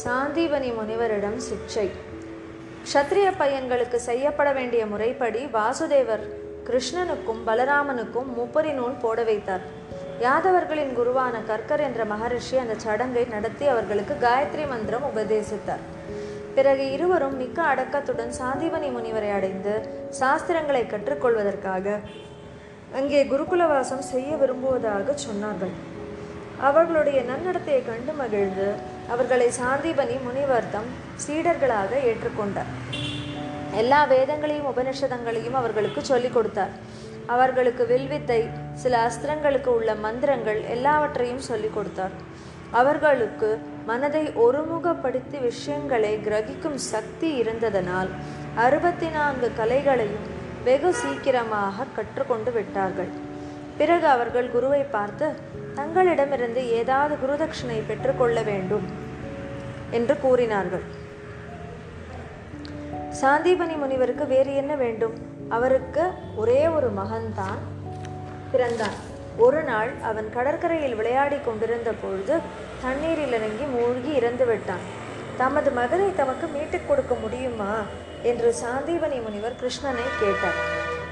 சாந்தீபனி முனிவரிடம் சிக்ஷை. க்ஷத்ரிய பையன்களுக்கு செய்யப்பட வேண்டிய முறைப்படி வாசுதேவர் கிருஷ்ணனுக்கும் பலராமனுக்கும் முப்பரி நூல் போட வைத்தார். யாதவர்களின் குருவான கர்க்கர் என்ற மகரிஷி அந்த சடங்கை நடத்தி அவர்களுக்கு காயத்ரி மந்திரம் உபதேசித்தார். பிறகு இருவரும் மிக்க அடக்கத்துடன் சாந்திவனி முனிவரை அடைந்து சாஸ்திரங்களை கற்றுக்கொள்வதற்காக அங்கே குருகுலவாசம் செய்ய விரும்புவதாக சொன்னார்கள். அவர்களுடைய நன்னடத்தையை கண்டு மகிழ்ந்து அவர்களை சாந்தீபனி முனிவர்த்தம் சீடர்களாக ஏற்றுக்கொண்டார். எல்லா வேதங்களையும் உபனிஷதங்களையும் அவர்களுக்கு சொல்லிக் கொடுத்தார். அவர்களுக்கு வில்வித்தை சில அஸ்திரங்களுக்கு உள்ள மந்திரங்கள் எல்லாவற்றையும் சொல்லிக் கொடுத்தார். அவர்களுக்கு மனதை ஒருமுகப்படுத்தி விஷயங்களை கிரகிக்கும் சக்தி இருந்ததனால் அறுபத்தி நான்கு கலைகளையும் வெகு சீக்கிரமாக கற்றுக்கொண்டு விட்டார்கள். பிறகு அவர்கள் குருவை பார்த்து தங்களிடமிருந்து ஏதாவது குருதட்சிணை பெற்றுக்கொள்ள வேண்டும் என்று கூறினார்கள். சாந்தீபனி முனிவருக்கு வேறு என்ன வேண்டும்? அவருக்கு ஒரே ஒரு மகன்தான் பிறந்தான். ஒரு நாள் அவன் கடற்கரையில் விளையாடி கொண்டிருந்த பொழுது தண்ணீரில் இறங்கி மூழ்கி இறந்து விட்டான். தமது மகனை தமக்கு மீட்டுக் கொடுக்க முடியுமா? என்று சாந்தீபனி முனிவர் கிருஷ்ணனை கேட்டார்.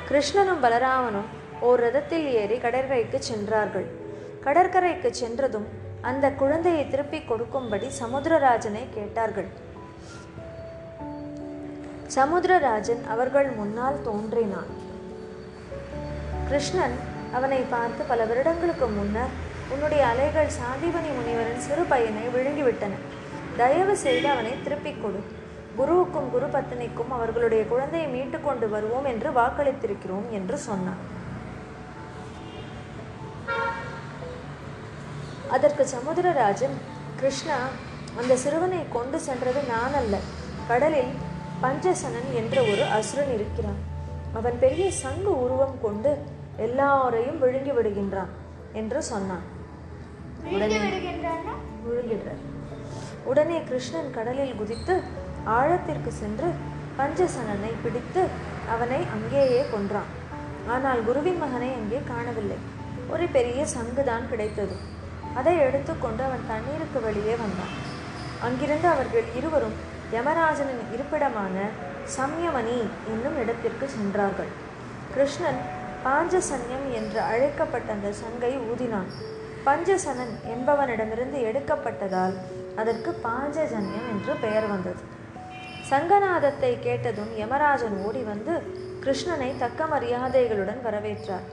கிருஷ்ணனும் பலராமனும் ஓர் ரதத்தில் ஏறி கடற்கரைக்கு சென்றார்கள். கடற்கரைக்கு சென்றதும் அந்த குழந்தையை திருப்பிக் கொடுக்கும்படி சமுத்திரராஜனை கேட்டார்கள். சமுத்திரராஜன் அவர்கள் முன்னால் தோன்றினான். கிருஷ்ணன் அவனை பார்த்து பல வருடங்களுக்கு முன்னர் உன்னுடைய அலைகள் சாந்திபனி முனிவரின் சிறு பையனை விழுங்கிவிட்டன. தயவு செய்து அவனை திருப்பிக் கொடு. குருவுக்கும் குரு பத்தினிக்கும் அவர்களுடைய குழந்தையை மீட்டு கொண்டு வருவோம் என்று வாக்களித்திருக்கிறோம் என்று சொன்னான். அதற்கு சமுத்திரராஜன் கிருஷ்ணா அந்த சிறுவனை கொண்டு சென்றது நான் அல்ல. கடலில் பஞ்சசனன் என்ற ஒரு அசுரன் இருக்கிறான். அவன் பெரிய சங்கு உருவம் கொண்டு எல்லாரையும் விழுங்கி விடுகின்றான் என்று சொன்னான். உடனே விழுங்கிடுறார் உடனே கிருஷ்ணன் கடலில் குதித்து ஆழத்திற்கு சென்று பஞ்சசனனை பிடித்து அவனை அங்கேயே கொன்றான். ஆனால் குருவின் மகனை அங்கே காணவில்லை. ஒரு பெரிய சங்குதான் கிடைத்தது. அதை எடுத்துக்கொண்டு அவன் தண்ணீருக்கு வெளியே வந்தான். அங்கிருந்து அவர்கள் இருவரும் யமராஜனின் இருப்பிடமான சம்யமணி என்னும் இடத்திற்கு சென்றார்கள். கிருஷ்ணன் பாஞ்சசன்யம் என்று அழைக்கப்பட்ட அந்த சங்கை ஊதினான். பஞ்சசனன் என்பவனிடமிருந்து எடுக்கப்பட்டதால் அதற்கு பாஞ்சஜன்யம் என்று பெயர் வந்தது. சங்கநாதத்தை கேட்டதும் யமராஜன் ஓடி வந்து கிருஷ்ணனை தக்க மரியாதைகளுடன் வரவேற்றார்.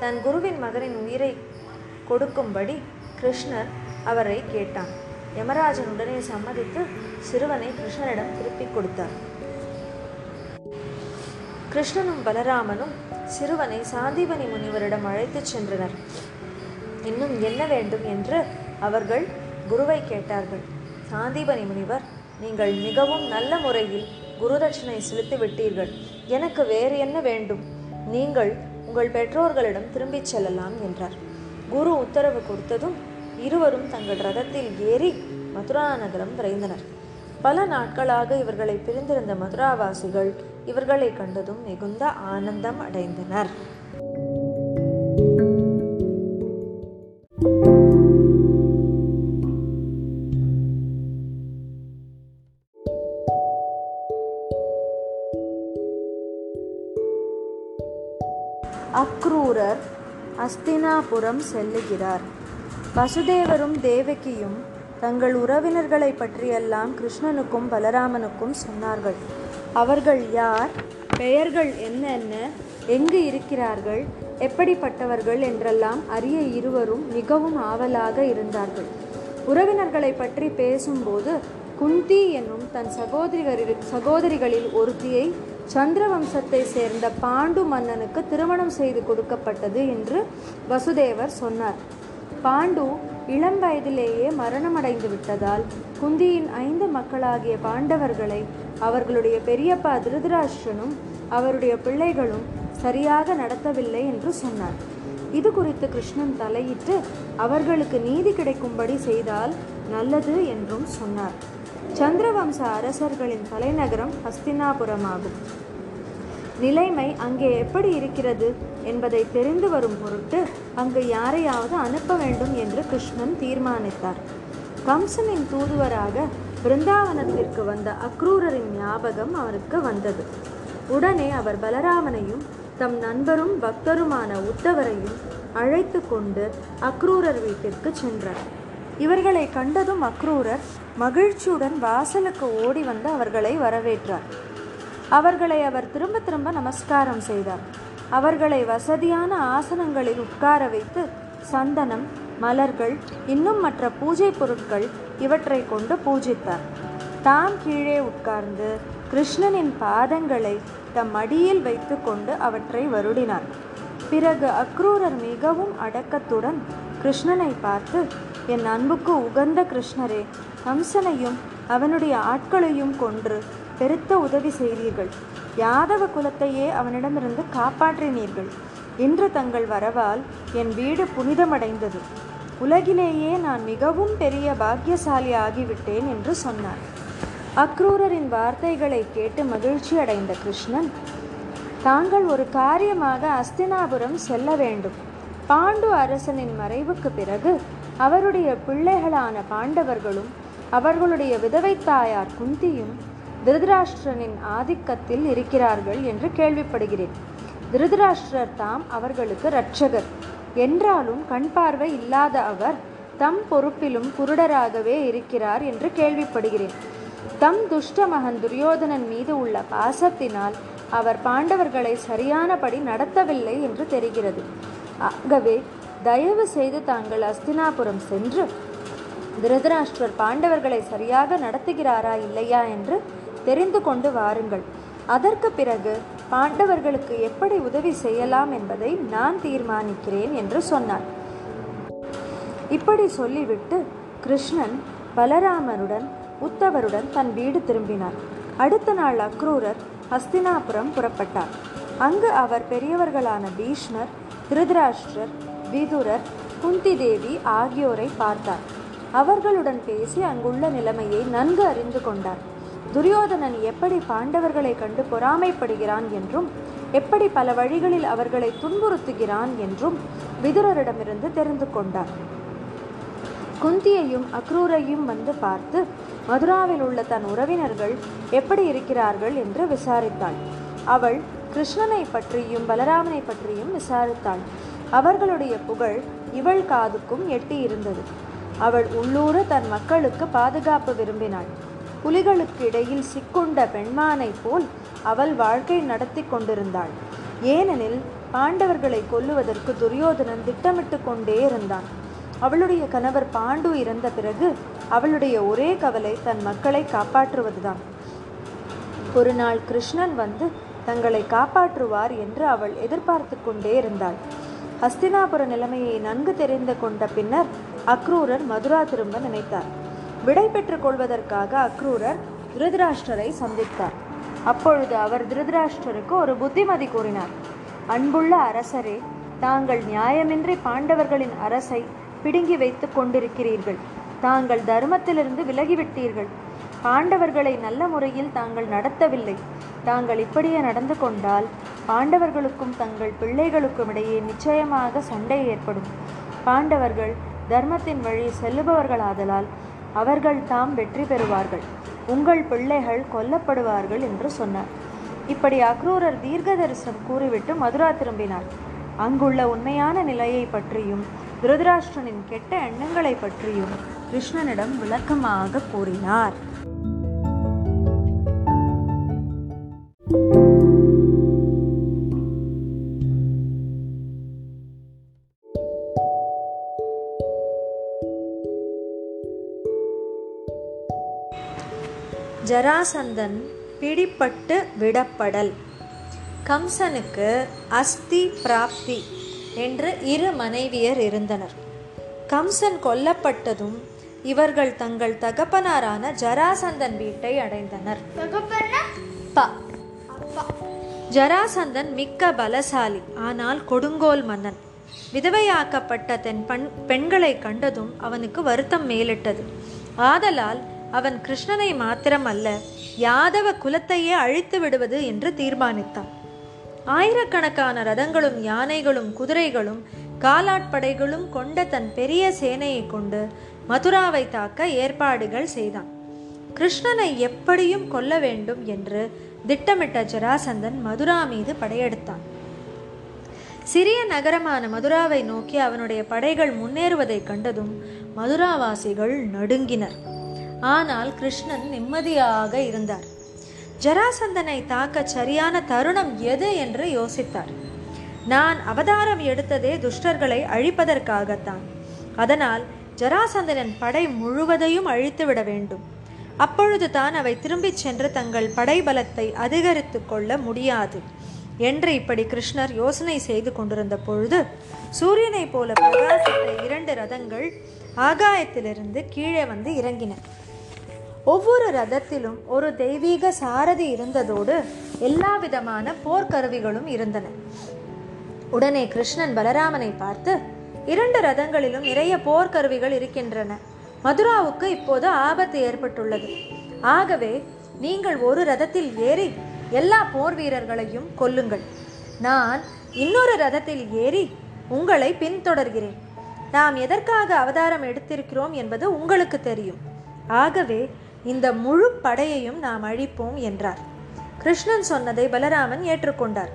தன் குருவின் மகனின் உயிரை கொடுக்கும்படி கிருஷ்ணர் அவரை கேட்டான். யமராஜன் உடனே சம்மதித்து சிறுவனை கிருஷ்ணனிடம் திருப்பிக் கொடுத்தார். கிருஷ்ணனும் பலராமனும் சிறுவனை சாந்திபனி முனிவரிடம் அழைத்துச் சென்றனர். இன்னும் என்ன வேண்டும் என்று அவர்கள் குருவை கேட்டார்கள். சாந்திபனி முனிவர் நீங்கள் மிகவும் நல்ல முறையில் குருதட்சிணை செலுத்தி விட்டீர்கள். எனக்கு வேறு என்ன வேண்டும்? நீங்கள் உங்கள் பெற்றோர்களிடம் திரும்பிச் செல்லலாம் என்றார். குரு உத்தரவு கொடுத்ததும் இருவரும் தங்கள் ரதத்தில் ஏறி மதுரா நகரம் விரைந்தனர். பல நாட்களாக இவர்களை பிரிந்திருந்த மதுராவாசிகள் இவர்களை கண்டதும் மிகுந்த ஆனந்தம் அடைந்தனர். அக்ரூரர் அஸ்தினாபுரம் செல்லுகிறார். வசுதேவரும் தேவகியும் தங்கள் உறவினர்களை பற்றியெல்லாம் கிருஷ்ணனுக்கும் பலராமனுக்கும் சொன்னார்கள். அவர்கள் யார்? பெயர்கள் என்னென்ன? எங்கு இருக்கிறார்கள்? எப்படிப்பட்டவர்கள் என்றெல்லாம் அறிய இருவரும் மிகவும் ஆவலாக இருந்தார்கள். உறவினர்களை பற்றி பேசும்போது குந்தி என்னும் தன் சகோதரிகளில் சகோதரிகளில் ஒருத்தியை சந்திர வம்சத்தை சேர்ந்த பாண்டு மன்னனுக்கு திருமணம் செய்து கொடுக்கப்பட்டது என்று வசுதேவர் சொன்னார். பாண்டு இளம் வயதிலேயே மரணமடைந்து விட்டதால் குந்தியின் ஐந்து மக்களாகிய பாண்டவர்களை அவர்களுடைய பெரியப்பா திருதராஷ்டிரனும் அவருடைய பிள்ளைகளும் சரியாக நடத்தவில்லை என்று சொன்னார். இது குறித்து கிருஷ்ணன் தலையிட்டு அவர்களுக்கு நீதி கிடைக்கும்படி செய்தால் நல்லது என்றும் சொன்னார். சந்திரவம்ச அரசர்களின் தலைநகரம் ஹஸ்தினாபுரமாகும். நிலைமை அங்கே எப்படி இருக்கிறது என்பதை தெரிந்து வரும் பொருட்டு அங்கு யாரையாவது அனுப்ப வேண்டும் என்று கிருஷ்ணன் தீர்மானித்தார். கம்சனின் தூதுவராக பிருந்தாவனத்திற்கு வந்த அக்ரூரரின் ஞாபகம் அவருக்கு வந்தது. உடனே அவர் பலராமனையும் தம் நண்பரும் பக்தருமான உத்தவரையும் அழைத்து கொண்டு அக்ரூரர் வீட்டிற்கு சென்றார். இவர்களை கண்டதும் அக்ரூரர் மகிழ்ச்சியுடன் வாசலுக்கு ஓடி வந்து அவர்களை வரவேற்றார். அவர்களை அவர் திரும்ப திரும்ப நமஸ்காரம் செய்தார். அவர்களை வசதியான ஆசனங்களில் உட்கார வைத்து சந்தனம் மலர்கள் இன்னும் மற்ற பூஜை பொருட்கள் இவற்றை கொண்டு பூஜித்தார். தாம் கீழே உட்கார்ந்து கிருஷ்ணனின் பாதங்களை தம் மடியில் வைத்துக்கொண்டு அவற்றை வருடினார். பிறகு அக்ரூரர் மிகவும் அடக்கத்துடன் கிருஷ்ணனை பார்த்து என் அன்புக்கு உகந்த கிருஷ்ணரே கம்சனையும் அவனுடைய ஆட்களையும் கொன்று பெருத்த உதவி செய்தீர்கள். யாதவ குலத்தையே அவனிடமிருந்து காப்பாற்றினீர்கள். இன்று தங்கள் வரவால் என் வீடு புனிதமடைந்தது. உலகிலேயே நான் மிகவும் பெரிய பாக்கியசாலி ஆகிவிட்டேன் என்று சொன்னார். அக்ரூரரின் வார்த்தைகளை கேட்டு மகிழ்ச்சி அடைந்த கிருஷ்ணன் தாங்கள் ஒரு காரியமாக அஸ்தினாபுரம் செல்ல வேண்டும். பாண்டு அரசனின் மறைவுக்கு பிறகு அவருடைய பிள்ளைகளான பாண்டவர்களும் அவர்களுடைய விதவை தாயார் குந்தியும் திருதராஷ்டிரனின் ஆதிக்கத்தில் இருக்கிறார்கள் என்று கேள்விப்படுகிறேன். திருதராஷ்டிரர் தாம் அவர்களுக்கு இரட்சகர். என்றாலும் கண் பார்வை இல்லாத அவர் தம் பொறுப்பிலும் குருடராகவே இருக்கிறார் என்று கேள்விப்படுகிறேன். தம் துஷ்ட மகன் துரியோதனன் மீது உள்ள பாசத்தினால் அவர் பாண்டவர்களை சரியானபடி நடத்தவில்லை என்று தெரிகிறது. ஆகவே தயவு செய்து தாங்கள் அஸ்தினாபுரம் சென்று திருதராஷ்டிரர் பாண்டவர்களை சரியாக நடத்துகிறாரா இல்லையா என்று தெரிந்து கொண்டு வாருங்கள். அதற்கு பிறகு பாண்டவர்களுக்கு எப்படி உதவி செய்யலாம் என்பதை நான் தீர்மானிக்கிறேன் என்று சொன்னார். இப்படி சொல்லிவிட்டு கிருஷ்ணன் பலராமருடன் உத்தவருடன் தன் வீடு திரும்பினார். அடுத்த நாள் அக்ரூரர் ஹஸ்தினாபுரம் புறப்பட்டார். அங்கு அவர் பெரியவர்களான பீஷ்மர் திருதராஷ்டிரர் விதுரர் குந்தி தேவி ஆகியோரை பார்த்தார். அவர்களுடன் பேசி அங்குள்ள நிலைமையை நன்கு அறிந்து கொண்டார். துரியோதனன் எப்படி பாண்டவர்களை கண்டு பொறாமைப்படுகிறான் என்றும் எப்படி பல வழிகளில் அவர்களை துன்புறுத்துகிறான் என்றும் விதுரரிடமிருந்து தெரிந்து கொண்டார் குந்தியையும் அக்ரூரையும் வந்து பார்த்து மதுராவில் உள்ள தன் உறவினர்கள் எப்படி இருக்கிறார்கள்? என்று விசாரித்தாள். அவள் கிருஷ்ணனை பற்றியும் பலராமனை பற்றியும் விசாரித்தாள். அவர்களுடைய புகழ் இவள் காதுக்கும் எட்டி இருந்தது அவள் உள்ளூர தன் மக்களுக்கு பாதுகாப்பு விரும்பினாள். புலிகளுக்கு இடையில் சிக்குண்ட பெண்மானைப் போல் அவள் வாழ்க்கை நடத்தி கொண்டிருந்தாள். ஏனெனில் பாண்டவர்களை கொல்லுவதற்கு துரியோதனன் திட்டமிட்டு கொண்டே இருந்தான். அவளுடைய கணவர் பாண்டு இறந்த பிறகு அவளுடைய ஒரே கவலை தன் மக்களை காப்பாற்றுவதுதான். ஒரு நாள் கிருஷ்ணன் வந்து தங்களை காப்பாற்றுவார் என்று அவள் எதிர்பார்த்து கொண்டே இருந்தாள். ஹஸ்தினாபுர நிலைமையை நன்கு தெரிந்து கொண்ட பின்னர் அக்ரூரர் மதுரா திரும்ப நினைத்தார். விடை பெற்றுக் கொள்வதற்காக அக்ரூரர் திருதராஷ்டரை சந்தித்தார். அப்பொழுது அவர் திருதராஷ்டருக்கு ஒரு புத்திமதி கூறினார். அன்புள்ள அரசரே தாங்கள் நியாயமின்றி பாண்டவர்களின் அரசை பிடுங்கி வைத்துக் கொண்டிருக்கிறீர்கள். தாங்கள் தர்மத்திலிருந்து விலகிவிட்டீர்கள். பாண்டவர்களை நல்ல முறையில் தாங்கள் நடத்தவில்லை. தாங்கள் இப்படியே நடந்து கொண்டால் பாண்டவர்களுக்கும் தங்கள் பிள்ளைகளுக்கும் இடையே நிச்சயமாக சண்டை ஏற்படும். பாண்டவர்கள் தர்மத்தின் வழி செல்லுபவர்களாதலால் அவர்கள் தாம் வெற்றி பெறுவார்கள். உங்கள் பிள்ளைகள் கொல்லப்படுவார்கள் என்று சொன்னார். இப்படி அக்ரூரர் தீர்க்க தரிசனம் கூறிவிட்டு மதுரா திரும்பினார். அங்குள்ள உண்மையான நிலையை பற்றியும் திருதராஷ்டிரனின் கெட்ட எண்ணங்களை பற்றியும் கிருஷ்ணனிடம் விளக்கமாக கூறினார். ஜராசந்தன் பிடிப்பட்டு விடப்படல். கம்சனுக்கு அஸ்தி பிராப்தி என்று இரு மனைவியர் இருந்தனர். கம்சன் கொல்லப்பட்டதும் இவர்கள் தங்கள் தகப்பனாரான ஜராசந்தன் வீட்டை அடைந்தனர். ப. ஜராசந்தன் மிக்க பலசாலி ஆனால் கொடுங்கோல் மன்னன். விதவையாக்கப்பட்ட தென் பண் பெண்களை கண்டதும் அவனுக்கு வருத்தம் மேலிட்டது. ஆதலால் அவன் கிருஷ்ணனை மாத்திரமல்ல யாதவ குலத்தையே அழித்து விடுவது என்று தீர்மானித்தான். ஆயிரக்கணக்கான ரதங்களும் யானைகளும் குதிரைகளும் காலாட்படைகளும் கொண்ட தன் பெரிய சேனையை கொண்டு மதுராவை தாக்க ஏற்பாடுகள் செய்தான். கிருஷ்ணனை எப்படியும் கொல்ல வேண்டும் என்று திட்டமிட்ட ஜராசந்தன் மதுரா மீது படையெடுத்தான். சிறிய நகரமான மதுராவை நோக்கி அவனுடைய படைகள் முன்னேறுவதைக் கண்டதும் மதுராவாசிகள் நடுங்கினர். ஆனால் கிருஷ்ணன் நிம்மதியாக இருந்தார். ஜராசந்தனை தாக்க சரியான தருணம் எது என்று யோசித்தார். நான் அவதாரம் எடுத்ததே துஷ்டர்களை அழிப்பதற்காகத்தான். அதனால் ஜராசந்தனின் படை முழுவதையும் அழித்துவிட வேண்டும். அப்பொழுது தான் அவை திரும்பிச் சென்று தங்கள் படைபலத்தை அதிகரித்து கொள்ள முடியாது என்று இப்படி கிருஷ்ணர் யோசனை செய்து கொண்டிருந்த பொழுது சூரியனைப் போல பிரகாசித்த இரண்டு ரதங்கள் ஆகாயத்திலிருந்து கீழே வந்து இறங்கின. ஒவ்வொரு ரதத்திலும் ஒரு தெய்வீக சாரதி இருந்ததோடு எல்லா விதமான போர்க்கருவிகளும் இருந்தன. உடனே கிருஷ்ணன் பலராமனை பார்த்து இரண்டு ரதங்களிலும் நிறைய போர்க்கருவிகள் இருக்கின்றன. மதுராவுக்கு இப்போது ஆபத்து ஏற்பட்டுள்ளது. ஆகவே நீங்கள் ஒரு ரதத்தில் ஏறி எல்லா போர் வீரர்களையும் கொல்லுங்கள். நான் இன்னொரு ரதத்தில் ஏறி உங்களை பின்தொடர்கிறேன். நாம் எதற்காக அவதாரம் எடுத்திருக்கிறோம் என்பது உங்களுக்கு தெரியும். ஆகவே இந்த முழு படையையும் நாம் அழிப்போம் என்றார். கிருஷ்ணன் சொன்னதை பலராமன் ஏற்றுக்கொண்டார்.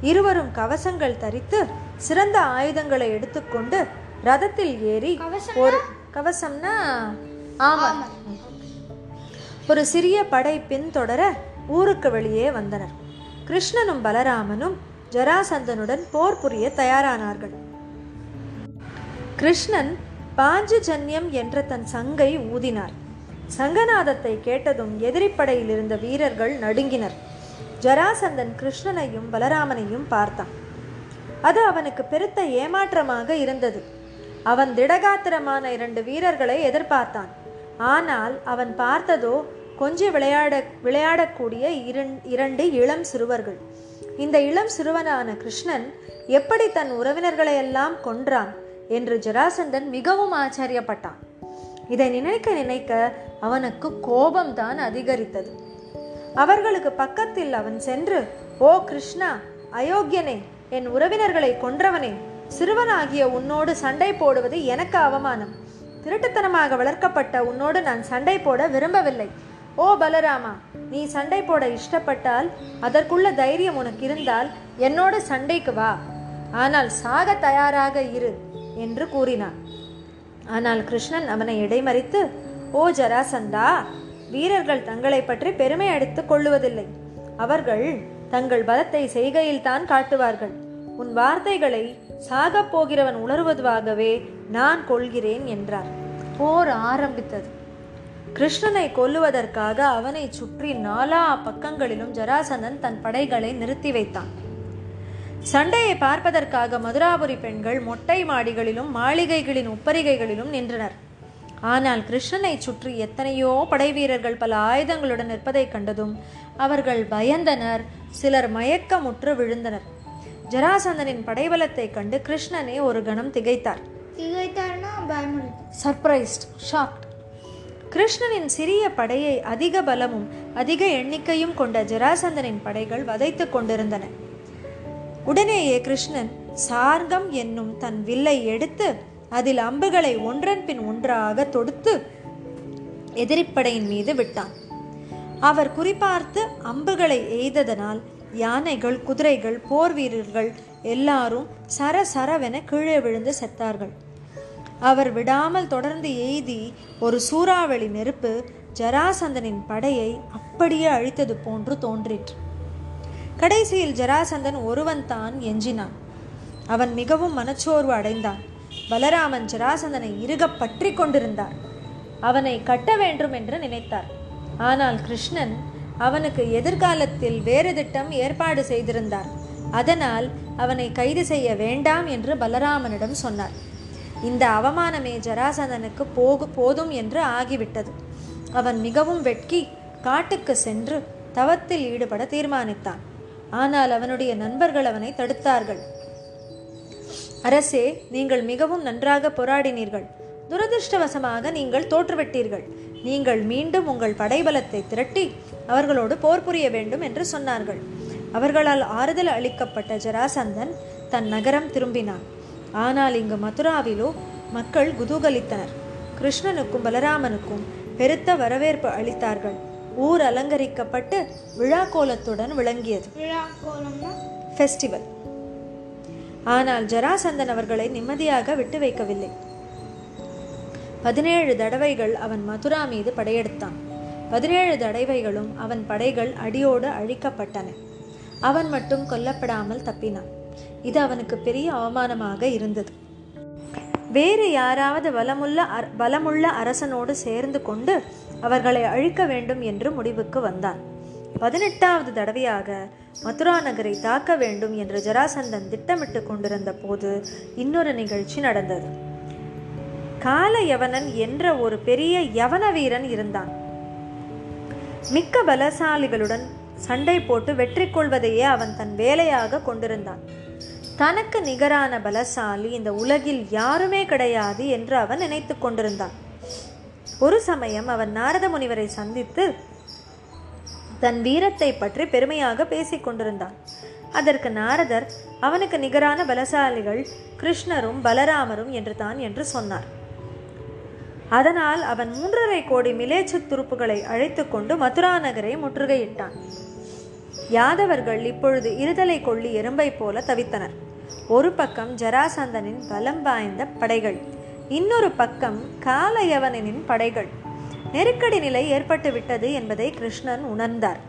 இருவரும் கவசங்கள் தரித்து சிறந்த ஆயுதங்களை எடுத்துக்கொண்டு ரதத்தில் ஏறி ஒரு கவசம்னா? ஆமா. ஒரு சிறிய படை பின்தொடர ஊருக்கு வெளியே வந்தனர். கிருஷ்ணனும் பலராமனும் ஜராசந்தனுடன் போர் புரிய தயாரானார்கள். கிருஷ்ணன் பாஞ்சஜன்யம் என்ற தன் சங்கை ஊதினார். சங்கநாதத்தை கேட்டதும் எதிரிப்படையில் இருந்த வீரர்கள் நடுங்கினர். ஜராசந்தன் கிருஷ்ணனையும் பலராமனையும் பார்த்தான். அது அவனுக்கு பெருத்த ஏமாற்றமாக இருந்தது. அவன் திடகாத்திரமான இரண்டு வீரர்களை எதிர்பார்த்தான். ஆனால் அவன் பார்த்ததோ கொஞ்சம் விளையாட விளையாடக்கூடிய இரண்டு இளம் சிறுவர்கள். இந்த இளம் சிறுவனான கிருஷ்ணன் எப்படி தன் உறவினர்களை எல்லாம் கொன்றான் என்று ஜராசந்தன் மிகவும் ஆச்சரியப்பட்டான். இதை நினைக்க நினைக்க அவனுக்கு கோபம்தான் அதிகரித்தது. அவர்களுக்கு பக்கத்தில் அவன் சென்று ஓ கிருஷ்ணா அயோக்கியனே என் உறவினர்களை கொன்றவனே சிறுவனாகிய உன்னோடு சண்டை போடுவது எனக்கு அவமானம். திருட்டுத்தனமாக வளர்க்கப்பட்ட உன்னோடு நான் சண்டை போட விரும்பவில்லை. ஓ பலராமா நீ சண்டை போட இஷ்டப்பட்டால் அதற்குள்ள தைரியம் உனக்கு இருந்தால் என்னோடு சண்டைக்கு வா. ஆனால் சாக தயாராக இரு என்று கூறினான். ஆனால் கிருஷ்ணன் அவனை இடைமறித்து ஓ ஜராசந்தா வீரர்கள் தங்களை பற்றி பெருமை அடித்துக் கொள்ளுவதில்லை. அவர்கள் தங்கள் பலத்தை செய்கையில் தான் காட்டுவார்கள். உன் வார்த்தைகளை சாகப் போகிறவன் உணர்வதுவாகவே நான் கொள்கிறேன் என்றார். போர் ஆரம்பித்தது. கிருஷ்ணனை கொல்லுவதற்காக அவனை சுற்றி நாலா பக்கங்களிலும் ஜராசந்தன் தன் படைகளை நிறுத்தி வைத்தான். சண்டையை பார்ப்பதற்காக மதுராபுரி பெண்கள் மொட்டை மாடிகளிலும் மாளிகைகளின் உப்பரிகைகளிலும் நின்றனர். ஆனால் கிருஷ்ணனை சுற்றி எத்தனையோ படை வீரர்கள் பல ஆயுதங்களுடன் நிற்பதைக் கண்டதும் அவர்கள் பயந்தனர் சிலர் மயக்கமுற்று விழுந்தனர். ஜராசந்தனின் படைபலத்தைக் கண்டு கிருஷ்ணனே ஒரு கணம் திகைத்தார். சர்ப்ரைஸ்ட் ஷாக்ட் கிருஷ்ணனின் சிறிய படையை அதிக பலமும் அதிக எண்ணிக்கையும் கொண்ட ஜராசந்தனின் படைகள் வதைத்துக் கொண்டிருந்தன. உடனேயே கிருஷ்ணன் சார்கம் என்னும் தன் வில்லை எடுத்து அதில் அம்புகளை ஒன்றன் பின் ஒன்றாக தொடுத்து எதிரிப்படையின் மீது விட்டான். அவர் குறிபார்த்து அம்புகளை எய்ததனால் யானைகள் குதிரைகள் போர் வீரர்கள் எல்லாரும் சர சரவென கீழே விழுந்து செத்தார்கள். அவர் விடாமல் தொடர்ந்து எய்தி ஒரு சூறாவளி நெருப்பு ஜராசந்தனின் படையை அப்படியே அழித்தது போன்று தோன்றிற்று. கடைசியில் ஜராசந்தன் ஒருவன் தான் எஞ்சினான். அவன் மிகவும் மனச்சோர்வு அடைந்தான். பலராமன் ஜராசந்தனை இறுக பற்றி கொண்டிருந்தார். அவனை கட்ட வேண்டும் என்று நினைத்தார். ஆனால் கிருஷ்ணன் அவனுக்கு எதிர்காலத்தில் வேறு திட்டம் ஏற்பாடு செய்திருந்தார். அதனால் அவனை கைது செய்ய வேண்டாம் என்று பலராமனிடம் சொன்னார். இந்த அவமானமே ஜராசந்தனுக்கு போகு போதும் என்று ஆகிவிட்டது. அவன் மிகவும் வெட்கி காட்டுக்கு சென்று தவத்தில் ஈடுபட தீர்மானித்தான். ஆனால் அவனுடைய நண்பர்கள் அவனை தடுத்தார்கள். அரசே நீங்கள் மிகவும் நன்றாக போராடினீர்கள். துரதிருஷ்டவசமாக நீங்கள் தோற்றுவிட்டீர்கள். நீங்கள் மீண்டும் உங்கள் படைபலத்தை திரட்டி அவர்களோடு போர் புரிய வேண்டும் என்று சொன்னார்கள். அவர்களால் ஆறுதல் அளிக்கப்பட்ட ஜராசந்தன் தன் நகரம் திரும்பினான். ஆனால் இங்கு மதுராவிலோ மக்கள் குதூகலித்தனர். கிருஷ்ணனுக்கும் பலராமனுக்கும் பெருத்த வரவேற்பு அளித்தார்கள். ஊர் அலங்கரிக்கப்பட்டு விழா கோலத்துடன் விளங்கியது ஃபெஸ்டிவல் ஆனால் ஜராசந்தன் அவர்களை நிம்மதியாக விட்டு வைக்கவில்லை. பதினேழு தடவைகள் அவன் மதுரா மீது படையெடுத்தான். பதினேழு தடவைகளும் அவன் படைகள் அடியோடு அழிக்கப்பட்டன. அவன் மட்டும் கொல்லப்படாமல் தப்பினான். இது அவனுக்கு பெரிய அவமானமாக இருந்தது. வேறு யாராவது பலமுள்ள பலமுள்ள அரசனோடு சேர்ந்து கொண்டு அவர்களை அழிக்க வேண்டும் என்று முடிவுக்கு வந்தான். பதினெட்டாவது தடவையாக மதுரா நகரை தாக்க வேண்டும் என்று ஜராசந்தன் திட்டமிட்டு கொண்டிருந்த போது இன்னொரு நிகழ்ச்சி நடந்தது. கால யவனன் என்ற ஒரு பெரிய யவன வீரன் இருந்தான். மிக்க பலசாலிகளுடன் சண்டை போட்டு வெற்றி கொள்வதையே அவன் தன் வேலையாக கொண்டிருந்தான். தனக்கு நிகரான பலசாலி இந்த உலகில் யாருமே கிடையாது என்று அவன் நினைத்து கொண்டிருந்தான். ஒரு சமயம் அவன் நாரத முனிவரை சந்தித்து தன் வீரத்தை பற்றி பெருமையாக பேசிக் கொண்டிருந்தான். அதற்கு நாரதர் அவனுக்கு நிகரான பலசாலிகள் கிருஷ்ணரும் பலராமரும் என்று தான் என்று சொன்னார். அதனால் அவன் மூன்றரை கோடி மிலேச்சு துருப்புகளை அழைத்து கொண்டு மதுரா நகரை முற்றுகையிட்டான். யாதவர்கள் இப்பொழுது இருதலை கொள்ளி எறும்பை போல தவித்தனர். ஒரு பக்கம் ஜராசந்தனின் பலம் வாய்ந்த படைகள் இன்னொரு பக்கம் காலயவனின் படைகள். நெருக்கடி நிலை ஏற்பட்டுவிட்டது என்பதை கிருஷ்ணன் உணர்ந்தார்.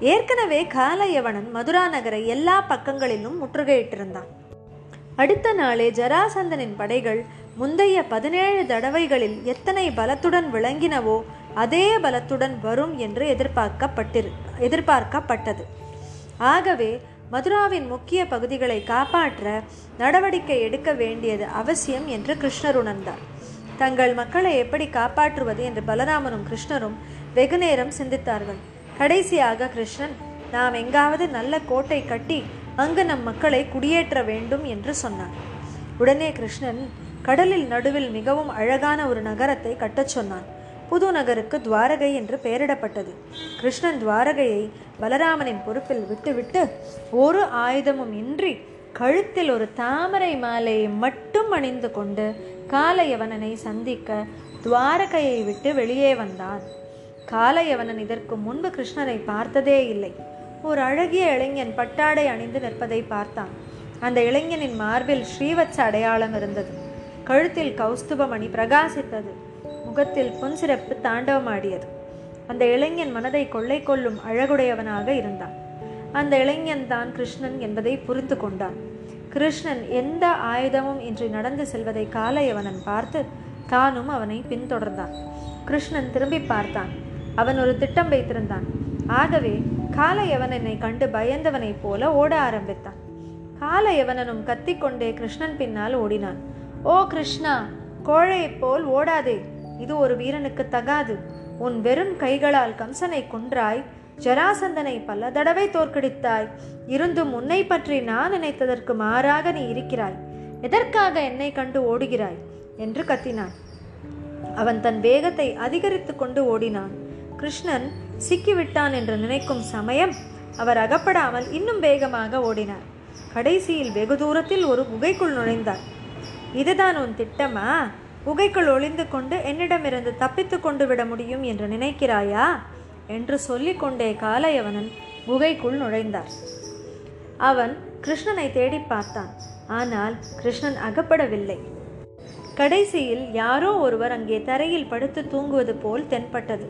ஏற்கனவே காலயவனன் மதுரா நகரை எல்லா பக்கங்களிலும் முற்றுகையிட்டிருந்தான். அடுத்த நாளே ஜராசந்தனின் படைகள் முந்தைய பதினேழு தடவைகளில் எத்தனை பலத்துடன் விளங்கினவோ அதே பலத்துடன் வரும் என்று எதிர்பார்க்கப்பட்டிரு எதிர்பார்க்கப்பட்டது. ஆகவே மதுராவின் முக்கிய பகுதிகளை காப்பாற்ற நடவடிக்கை எடுக்க வேண்டியது அவசியம் என்று கிருஷ்ணர் உணர்ந்தார். தங்கள் மக்களை எப்படி காப்பாற்றுவது என்று பலராமனும் கிருஷ்ணரும் வெகுநேரம் சிந்தித்தார்கள். கடைசியாக கிருஷ்ணன் நாம் எங்காவது நல்ல கோட்டை கட்டி அங்கு நம் மக்களை குடியேற்ற வேண்டும் என்று சொன்னார் உடனே கிருஷ்ணன் கடலில் நடுவில் மிகவும் அழகான ஒரு நகரத்தை கட்டச் சொன்னான். புது நகருக்கு துவாரகை என்று பெயரிடப்பட்டது. கிருஷ்ணன் துவாரகையை பலராமனின் பொறுப்பில் விட்டுவிட்டு ஒரு ஆயுதமும் இன்றி கழுத்தில் ஒரு தாமரை மாலையை மட்டும் அணிந்து கொண்டு காலயவனனை சந்திக்க துவாரகையை விட்டு வெளியே வந்தான். காலயவனன் இதற்கு முன்பு கிருஷ்ணரை பார்த்ததே இல்லை. ஒரு அழகிய இளைஞன் பட்டாடை அணிந்து நிற்பதை பார்த்தான். அந்த இளைஞனின் மார்பில் ஸ்ரீவத்ச அடையாளம் இருந்தது. கழுத்தில் கௌஸ்துபமணி பிரகாசித்தது. முகத்தில் புன்சிறப்பு தாண்டவமாடியது. அந்த இளைஞன் மனதை கொள்ளை கொள்ளும் அழகுடையவனாக இருந்தான். அந்த இளைஞன் தான் கிருஷ்ணன் என்பதை புரிந்து கொண்டான். கிருஷ்ணன் எந்த ஆயுதமும் இன்றி நடந்து செல்வதை காலையவனன் பார்த்து தானும் அவனை பின்தொடர்ந்தான். கிருஷ்ணன் திரும்பி பார்த்தான். அவன் ஒரு திட்டம் வைத்திருந்தான். ஆகவே காலையவனனை கண்டு பயந்தவனைப் போல ஓட ஆரம்பித்தான். காலையவனனும் கத்திக்கொண்டே கிருஷ்ணன் பின்னால் ஓடினான். ஓ கிருஷ்ணா கோழையைப் போல் ஓடாதே. இது ஒரு வீரனுக்கு தகாது. உன் வெறும் கைகளால் கம்சனை கொன்றாய். ஜராசந்தனை பல தடவை தோற்கடித்தாய். இருந்தும் உன்னை பற்றி நான் நினைத்ததற்கு மாறாக நீ இருக்கிறாய். எதற்காக என்னை கண்டு ஓடுகிறாய்? என்று கத்தினான். அவன் தன் வேகத்தை அதிகரித்து கொண்டு ஓடினான். கிருஷ்ணன் சிக்கிவிட்டான் என்று நினைக்கும் சமயம் அவர் அகப்படாமல் இன்னும் வேகமாக ஓடினார். கடைசியில் வெகு தூரத்தில் ஒரு குகைக்குள் நுழைந்தார். இதுதான் உன் திட்டமா? குகைக்குள் ஒளிந்து கொண்டு என்னிடமிருந்து தப்பித்து கொண்டு விட முடியும் என்று நினைக்கிறாயா? என்று சொல்லிக்கொண்டே காலையவனன் குகைக்குள் நுழைந்தார். அவன் கிருஷ்ணனை தேடி பார்த்தான். ஆனால் கிருஷ்ணன் அகப்படவில்லை. கடைசியில் யாரோ ஒருவர் அங்கே தரையில் படுத்து தூங்குவது போல் தென்பட்டது.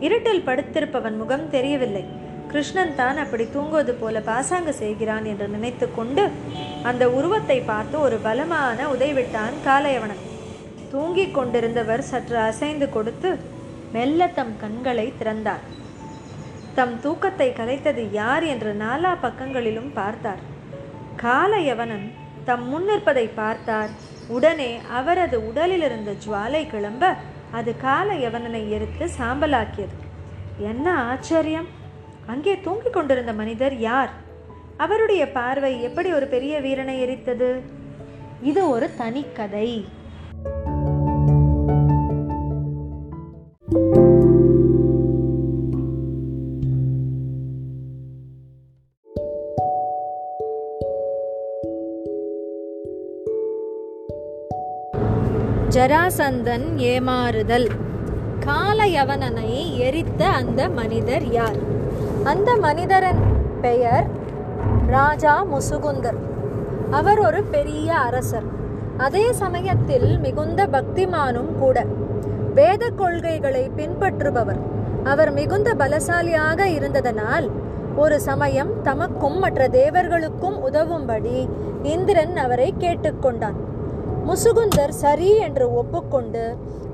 இருட்டில் படுத்திருப்பவன் முகம் தெரியவில்லை. கிருஷ்ணன் தான் அப்படி தூங்குவது போல பாசாங்க செய்கிறான் என்று நினைத்து கொண்டு அந்த உருவத்தை பார்த்து ஒரு பலமான உதைவிட்டான் காலையவனன் தூங்கிக் கொண்டிருந்தவர் சற்று அசைந்து கொடுத்து மெல்ல தம் கண்களை திறந்தார். தம் தூக்கத்தை கலைத்தது யார் என்று நாலா பக்கங்களிலும் பார்த்தார். காலயவனன் தம் முன்னிற்பதை பார்த்தார். உடனே அவரது உடலில் இருந்த ஜுவாலை கிளம்ப அது காலயவனனை எரித்து சாம்பலாக்கியது. என்ன ஆச்சரியம்? அங்கே தூங்கிக் கொண்டிருந்த மனிதர் யார்? அவருடைய பார்வை எப்படி ஒரு பெரிய வீரனை எரித்தது? இது ஒரு தனிக்கதை. ஜராசந்தன் ஏமாறுதல். காலயவனனை எரித்த அந்த மனிதர் யார்? அந்த மனிதரின் பெயர் ராஜா முசுகுந்தர். அவர் ஒரு பெரிய அரசர். அதே சமயத்தில் மிகுந்த பக்திமானும் கூட. வேத கொள்கைகளை பின்பற்றுபவர். அவர் மிகுந்த பலசாலியாக இருந்ததனால் ஒரு சமயம் தமக்கும் மற்ற தேவர்களுக்கும் உதவும்படி இந்திரன் அவரை கேட்டுக்கொண்டான். முசுகுந்தர் சரி என்று ஒப்புக்கொண்டு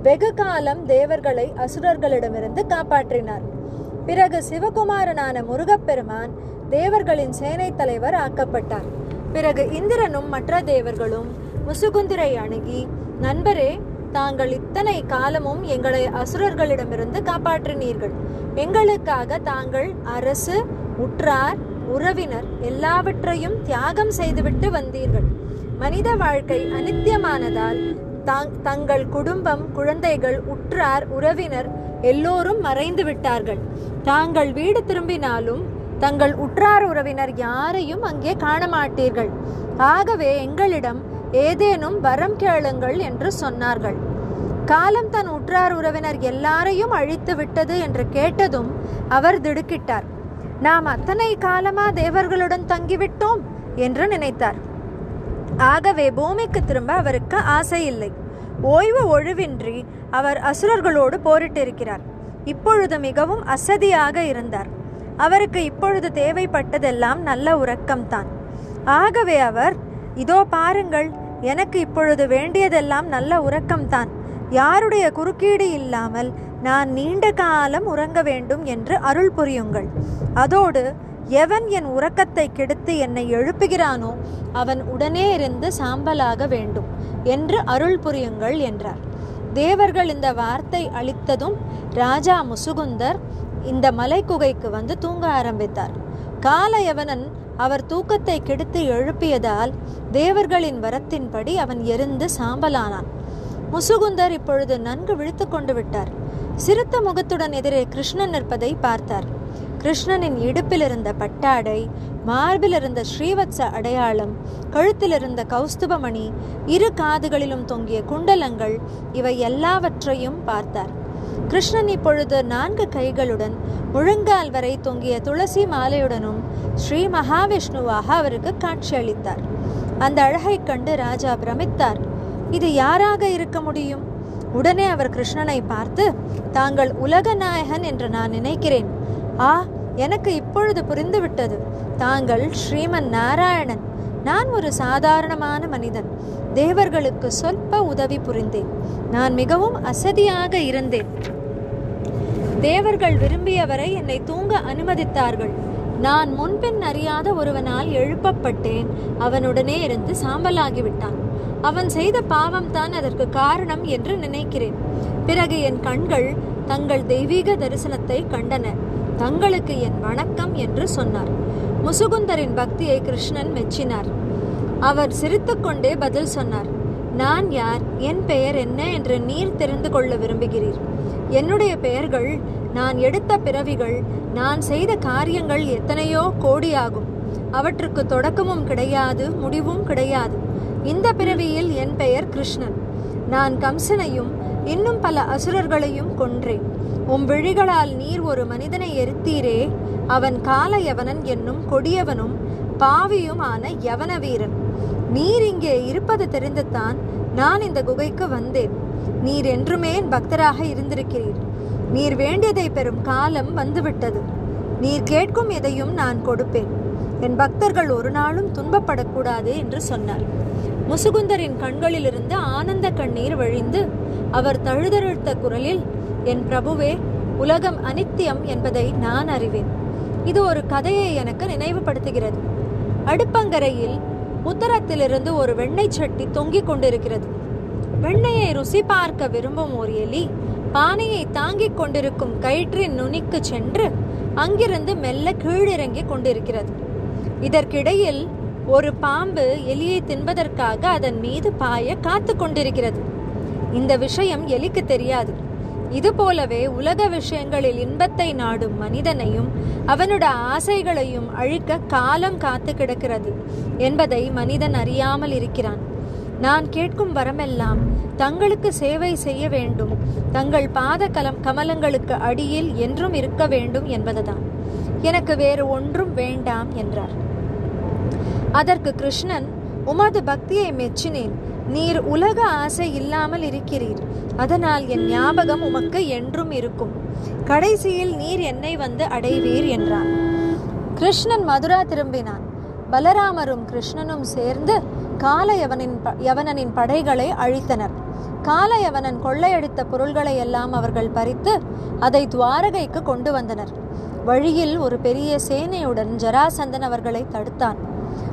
வெகு காலம் தேவர்களை அசுரர்களிடமிருந்து காப்பாற்றினார். பிறகு சிவகுமாரனான முருகப்பெருமான் தேவர்களின் சேனை தலைவர் ஆக்கப்பட்டார். பிறகு இந்திரனும் மற்ற தேவர்களும் முசுகுந்தரை அணுகி நண்பரே தாங்கள் இத்தனை காலமும் எங்களை அசுரர்களிடமிருந்து காப்பாற்றினீர்கள். எங்களுக்காக தாங்கள் அரசு உற்றார் உறவினர் எல்லாவற்றையும் தியாகம் செய்துவிட்டு வந்தீர்கள். மனித வாழ்க்கை அனித்தியமானதால் தங்கள் குடும்பம் குழந்தைகள் உற்றார் உறவினர் எல்லோரும் மறைந்து விட்டார்கள். தாங்கள் வீடு திரும்பினாலும் தங்கள் உற்றார் உறவினர் யாரையும் அங்கே காண மாட்டீர்கள் ஆகவே எங்களிடம் ஏதேனும் வரம் கேளுங்கள் என்று சொன்னார்கள். காலம் தன் உற்றார் உறவினர் எல்லாரையும் அழித்து விட்டது என்று கேட்டதும் அவர் திடுக்கிட்டார். நாம் அத்தனை காலமா தேவர்களுடன் தங்கிவிட்டோம்? என்று நினைத்தார். ஆகவே பூமிக்கு திரும்ப அவருக்கு ஆசை இல்லை ஓய்வு ஒழுவின்றி அவர் அசுரர்களோடு போரிட்டிருக்கிறார். இப்பொழுது மிகவும் அசதியாக இருந்தார். அவருக்கு இப்பொழுது தேவைப்பட்டதெல்லாம் நல்ல உறக்கம்தான். ஆகவே அவர் இதோ பாருங்கள் எனக்கு இப்பொழுது வேண்டியதெல்லாம் நல்ல உறக்கம்தான். யாருடைய குறுக்கீடு இல்லாமல் நான் நீண்ட காலம் உறங்க வேண்டும் என்று அருள் புரியுங்கள். அதோடு எவன் என் உறக்கத்தை கெடுத்து என்னை எழுப்புகிறானோ அவன் உடனே இருந்து சாம்பலாக வேண்டும் என்று அருள் புரியுங்கள் என்றார். தேவர்கள் இந்த வார்த்தை அளித்ததும் ராஜா முசுகுந்தர் இந்த மலைக்குகைக்கு வந்து தூங்க ஆரம்பித்தார். காலயவனன் அவர் தூக்கத்தை கெடுத்து எழுப்பியதால் தேவர்களின் வரத்தின்படி அவன் எரிந்து சாம்பலானான். முசுகுந்தர் இப்பொழுது நன்கு விழித்து கொண்டு விட்டார். சிறுத்த முகத்துடன் எதிரே கிருஷ்ணன் நிற்பதை பார்த்தார். கிருஷ்ணனின் இடுப்பில் இருந்த பட்டாடை மார்பில் இருந்த ஸ்ரீவத்ச அடையாளம் கழுத்தில் இருந்த கௌஸ்துபமணி இரு காதுகளிலும் தொங்கிய குண்டலங்கள் இவை எல்லாவற்றையும் பார்த்தார். கிருஷ்ணன் இப்பொழுது நான்கு கைகளுடன் முழங்கால் வரை தொங்கிய துளசி மாலையுடனும் ஸ்ரீ மகாவிஷ்ணுவாக அவருக்கு காட்சியளித்தார் அந்த அழகைக் கண்டு ராஜா பிரமித்தார். இது யாராக இருக்க முடியும்? உடனே அவர் கிருஷ்ணனை பார்த்து தாங்கள் உலக நாயகன் என்று நான் நினைக்கிறேன். ஆ எனக்கு இப்பொழுது புரிந்துவிட்டது. தாங்கள் ஸ்ரீமன் நாராயணன். நான் ஒரு சாதாரணமான மனிதன். தேவர்களுக்கு சொல்ப உதவி புரிந்தேன். நான் மிகவும் அசதியாக இருந்தேன். தேவர்கள் விரும்பியவரை என்னை தூங்க அனுமதித்தார்கள். நான் முன்பின் அறியாத ஒருவனால் எழுப்பப்பட்டேன். அவனுடனே இருந்து சாம்பலாகிவிட்டான். அவன் செய்த பாவம் தான் அதற்கு காரணம் என்று நினைக்கிறேன். பிறகு என் கண்கள் தங்கள் தெய்வீக தரிசனத்தை கண்டன. தங்களுக்கு என் வணக்கம் என்று சொன்னார். முசுகுந்தரின் பக்தியை கிருஷ்ணன் மெச்சினார். அவர் சிரித்துக்கொண்டே பதில் சொன்னார் நான் யார்? என் பெயர் என்ன என்று நீர் தெரிந்து கொள்ள விரும்புகிறீர். என்னுடைய பெயர்கள் நான் எடுத்த பிறவிகள் நான் செய்த காரியங்கள் எத்தனையோ கோடியாகும். அவற்றுக்கு தொடக்கமும் கிடையாது முடிவும் கிடையாது. இந்த பிறவியில் என் பெயர் கிருஷ்ணன். நான் கம்சனையும் இன்னும் பல அசுரர்களையும் கொன்றேன். உம் விழிகளால் நீர் ஒரு மனிதனை எரித்தீரே அவன் காலயவனன் என்னும் கொடியவனும் பாவியுமான யவன வீரன் நீர் இங்கே இருப்பது தெரிந்துத்தான் நான் இந்த குகைக்கு வந்தேன். நீர் என்றுமே பக்தராக இருந்திருக்கிறீர். நீர் வேண்டியதை பெறும் காலம் வந்துவிட்டது. நீர் கேட்கும் எதையும் நான் கொடுப்பேன். என் பக்தர்கள் ஒரு நாளும் துன்பப்படக்கூடாது என்று சொன்னார். முசுகுந்தரின் கண்களிலிருந்து ஆனந்த கண்ணீர் வழிந்து அவர் தழுதழுத்த குரலில் என் பிரபுவே உலகம் அனித்தியம் என்பதை நான் அறிவேன். இது ஒரு கதையை எனக்கு நினைவுபடுத்துகிறது. அடுப்பங்கரையில் உத்தரத்திலிருந்து ஒரு வெண்ணெய் சட்டி தொங்கிக் கொண்டிருக்கிறது. வெண்ணெயை ருசி பார்க்க விரும்பும் ஒரு எலி பானையை தாங்கிக் கொண்டிருக்கும் கயிற்றின் நுனிக்கு சென்று அங்கிருந்து மெல்ல கீழிறங்கி கொண்டிருக்கிறது. இதற்கிடையில் ஒரு பாம்பு எலியை தின்பதற்காக அதன் மீது பாய காத்து கொண்டிருக்கிறது. இந்த விஷயம் எலிக்கு தெரியாது. இது போலவே உலக விஷயங்களில் இன்பத்தை நாடும் மனிதனையும் அவனோட ஆசைகளையும் அழிக்க காலம் காத்து கிடக்கிறது என்பதை மனிதன் அறியாமல் இருக்கிறான். நான் கேட்கும் வரமெல்லாம் தங்களுக்கு சேவை செய்ய வேண்டும். தங்கள் பாத கலம் கமலங்களுக்கு அடியில் என்றும் இருக்க வேண்டும் என்பதுதான். எனக்கு வேறு ஒன்றும் வேண்டாம் என்றார். அதற்கு கிருஷ்ணன் உமது பக்தியை மெச்சினேன். நீர் உலக ஆசை இல்லாமல் இருக்கிறீர். அதனால் என் ஞாபகம் உமக்கு என்றும் இருக்கும். கடைசியில் நீர் என்னை வந்து அடைவீர் என்றான். கிருஷ்ணன் மதுரா திரும்பினான். பலராமரும் கிருஷ்ணனும் சேர்ந்து காலயவனின் ப- யவனனின் படைகளை அழித்தனர். காலயவனன் கொள்ளையடித்த பொருள்களை எல்லாம் அவர்கள் பறித்து அதை துவாரகைக்கு கொண்டு வந்தனர். வழியில் ஒரு பெரிய சேனையுடன் ஜராசந்தன் அவர்களை தடுத்தான்.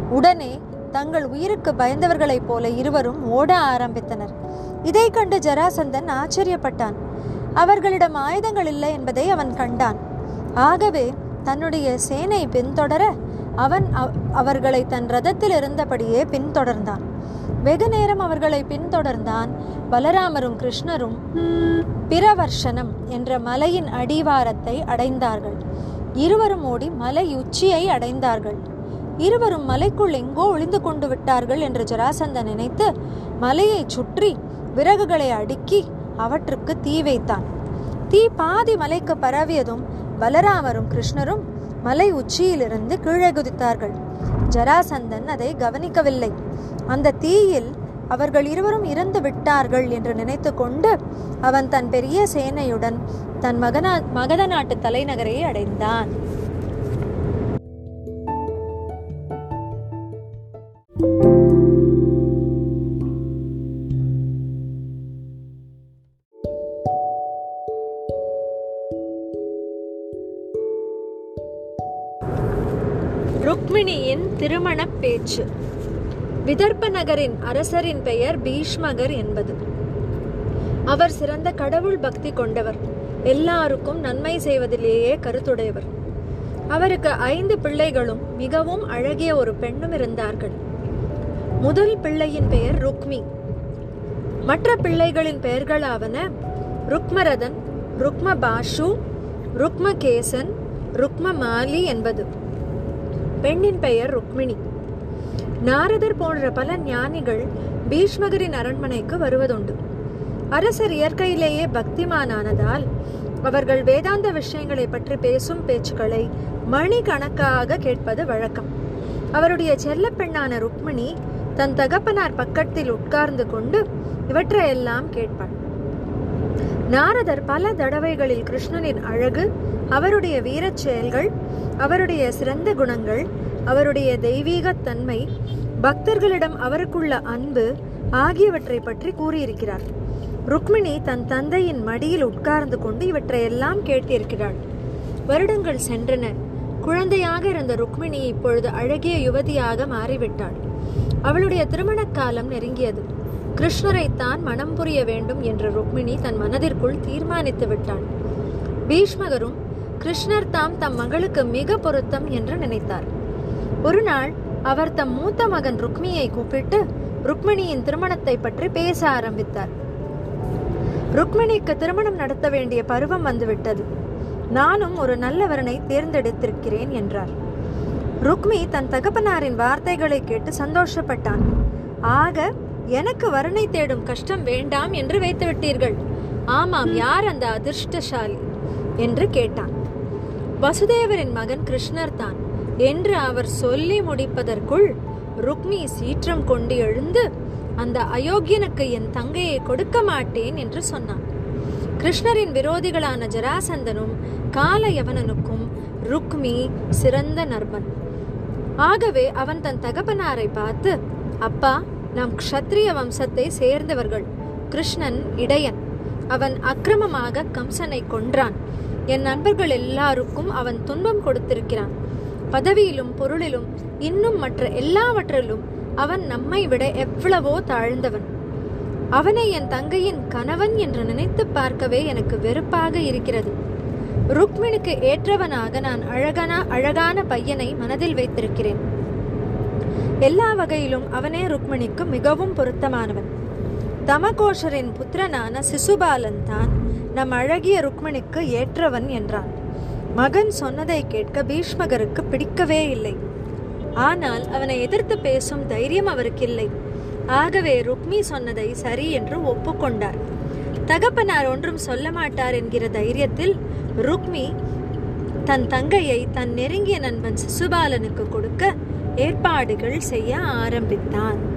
உடனே தங்கள் உயிருக்கு பயந்தவர்களைப் போல இருவரும் ஓட ஆரம்பித்தனர். இதை கண்டு ஜராசந்தன் ஆச்சரியப்பட்டான். அவர்களிடம் ஆயுதங்கள் இல்லை என்பதை அவன் கண்டான். ஆகவே தன்னுடைய சேனை பின்தொடர அவன் அவர்களை தன் ரதத்தில் இருந்தபடியே பின்தொடர்ந்தான். வெகு நேரம் அவர்களை பின்தொடர்ந்தான் பலராமரும் கிருஷ்ணரும். பிரவர்ஷனம் என்ற மலையின் அடிவாரத்தை அடைந்தார்கள். இருவரும் ஓடி மலை உச்சியை அடைந்தார்கள். இருவரும் மலைக்குள் எங்கோ ஒளிந்து கொண்டு விட்டார்கள் என்று ஜராசந்தன் நினைத்து மலையைச் சுற்றி விறகுகளை அடுக்கி அவற்றுக்கு தீ வைத்தான். தீ பாதி மலைக்கு பரவியதும் பலராமரும் கிருஷ்ணரும் மலை உச்சியிலிருந்து கீழே குதித்தார்கள். ஜராசந்தன் அதை கவனிக்கவில்லை. அந்த தீயில் அவர்கள் இருவரும் இறந்து விட்டார்கள் என்று நினைத்து கொண்டு அவன் தன் பெரிய சேனையுடன் தன் மகனா மகத நாட்டு தலைநகரை அடைந்தான். திருமண பேச்சு விதர்ப்ப நகரின் அரசரின் பெயர் பீஷ்மகர் என்பது. அவர் சிறந்த கடவுள் பக்தி கொண்டவர். எல்லாருக்கும் நன்மை செய்வதிலேயே கருத்துடையவர். அவருக்கு ஐந்து பிள்ளைகளும் மிகவும் அழகிய ஒரு பெண்ணும் இருந்தார்கள். முதல் பிள்ளையின் பெயர் ருக்மி. மற்ற பிள்ளைகளின் பெயர்களாவன ருக்மரதன் ருக்மபாஷு ருக்மகேசன் ருக்மமாலி என்பது. பெண்ணின் பெயர் ருக்மிணி. நாரதர் போன்ற பல ஞானிகள் பீஷ்மகரின் அரண்மனைக்கு வருவதுண்டு. அரசர் இயற்கையிலேயே பக்திமானானதால் அவர்கள் வேதாந்த விஷயங்களை பற்றி பேசும் பேச்சுக்களை மணிக்கணக்காக கேட்பது வழக்கம். அவருடைய செல்ல பெண்ணான ருக்மிணி தன் தகப்பனார் பக்கத்தில் உட்கார்ந்து கொண்டு இவற்றையெல்லாம் கேட்பாள். நாரதர் பல தடவைகளில் கிருஷ்ணனின் அழகு அவருடைய வீரச் செயல்கள் அவருடைய சிறந்த குணங்கள் அவருடைய தெய்வீகத் தன்மை பக்தர்களிடம் அவருக்குள்ள அன்பு ஆகியவற்றை பற்றி கூறியிருக்கிறார். ருக்மிணி தன் தந்தையின் மடியில் உட்கார்ந்து கொண்டு இவற்றையெல்லாம் கேட்டிருக்கிறாள். வருடங்கள் சென்றன. குழந்தையாக இருந்த ருக்மிணி இப்பொழுது அழகிய யுவதியாக மாறிவிட்டாள். அவளுடைய திருமணக் காலம் நெருங்கியது. கிருஷ்ணரைத்தான் மனம் புரிய வேண்டும் என்று ருக்மிணி தன் மனதிற்குள் தீர்மானித்து விட்டான் பீஷ்மகரும் கிருஷ்ணர் தாம் தம் மகளுக்கு மிக பொருத்தம் என்று நினைத்தார். ஒரு நாள் அவர் தம் மூத்த மகன் ருக்மியை கூப்பிட்டு ருக்மிணியின் திருமணத்தை பற்றி பேச ஆரம்பித்தார். ருக்மிணிக்கு திருமணம் நடத்த வேண்டிய பருவம் வந்துவிட்டது. நானும் ஒரு நல்லவரனை தேர்ந்தெடுத்திருக்கிறேன் என்றார். ருக்மி தன் தகப்பனாரின் வார்த்தைகளை கேட்டு சந்தோஷப்பட்டான். ஆக எனக்கு வரனை தேடும் கஷ்டம் வேண்டாம் என்று வைத்து விட்டீர்கள் ஆமாம் யார் அந்த அதிர்ஷ்டசாலி? என்று கேட்டான். வசுதேவரின் மகன் கிருஷ்ணர் தான். என்று அவர் சொல்லி முடிப்பதற்குள் ருக்மி சீற்றம் கொண்டு எழுந்து அந்த அயோக்கியனுக்கு என் தங்கையை கொடுக்க மாட்டேன் என்று சொன்னான். கிருஷ்ணரின் விரோதிகளான ஜராசந்தனும் காலயவனனுக்கும் ருக்மி சிறந்த நர்மன் ஆகவே அவன் தன் தகப்பனாரை பார்த்து அப்பா நாம் க்ஷத்ரிய வம்சத்தை சேர்ந்தவர்கள். கிருஷ்ணன் இடையன். அவன் அக்கிரமமாக கம்சனை கொன்றான். என் நண்பர்கள் எல்லாருக்கும் அவன் துன்பம் கொடுத்திருக்கிறான். பதவியிலும் பொருளிலும் இன்னும் மற்ற எல்லாவற்றிலும் அவன் நம்மை விட எவ்வளவோ தாழ்ந்தவன். அவனை என் தங்கையின் கணவன் என்று நினைத்து பார்க்கவே எனக்கு வெறுப்பாக இருக்கிறது. ருக்மிணிக்கு ஏற்றவனாக நான் அழகான அழகான பையனை மனதில் வைத்திருக்கிறேன். எல்லா வகையிலும் அவனே ருக்மணிக்கு மிகவும் பொருத்தமானவன். தமகோஷரின் புத்திரனான சிசுபாலன் தான் நம் அழகிய ருக்மணிக்கு ஏற்றவன் என்றான். மகன் சொன்னதை கேட்க பீஷ்மகருக்கு பிடிக்கவே இல்லை. ஆனால் அவனை எதிர்த்து பேசும் தைரியம் அவருக்கு இல்லை ஆகவே ருக்மி சொன்னதை சரி என்று ஒப்புக்கொண்டார். தகப்பனார் ஒன்றும் சொல்ல மாட்டார் என்கிற தைரியத்தில் ருக்மி தன் தங்கையை தன் நெருங்கிய நண்பன் சிசுபாலனுக்கு கொடுக்க ஏற்பாடுகள் செய்ய ஆரம்பித்தான்.